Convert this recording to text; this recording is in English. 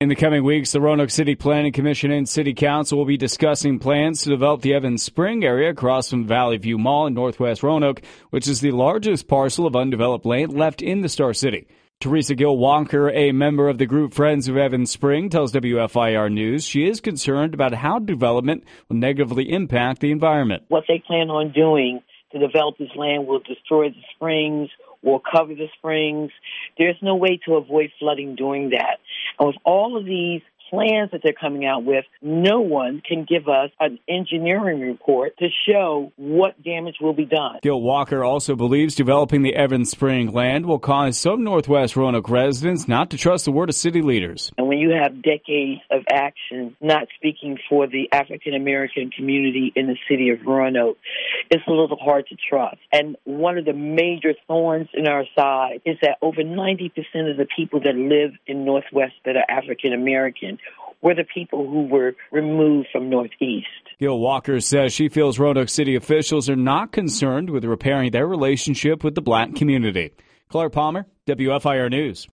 In the coming weeks, the Roanoke City Planning Commission and City Council will be discussing plans to develop the Evans Spring area across from Valley View Mall in northwest Roanoke, which is the largest parcel of undeveloped land left in the Star City. Teresa Gill Walker, a member of the group Friends of Evans Spring, tells WFIR News she is concerned about how development will negatively impact the environment. What they plan on doing to develop this land will destroy the springs, will cover the springs. There's no way to avoid flooding doing that. And with all of these plans that they're coming out with, no one can give us an engineering report to show what damage will be done. Gil Walker also believes developing the Evans Spring land will cause some Northwest Roanoke residents not to trust the word of city leaders. And when you have decades of action not speaking for the African American community in the city of Roanoke, it's a little hard to trust. And one of the major thorns in our side is that over 90% of the people that live in Northwest that are African American were the people who were removed from Northeast. Gil Walker says she feels Roanoke City officials are not concerned with repairing their relationship with the black community. Clark Palmer, WFIR News.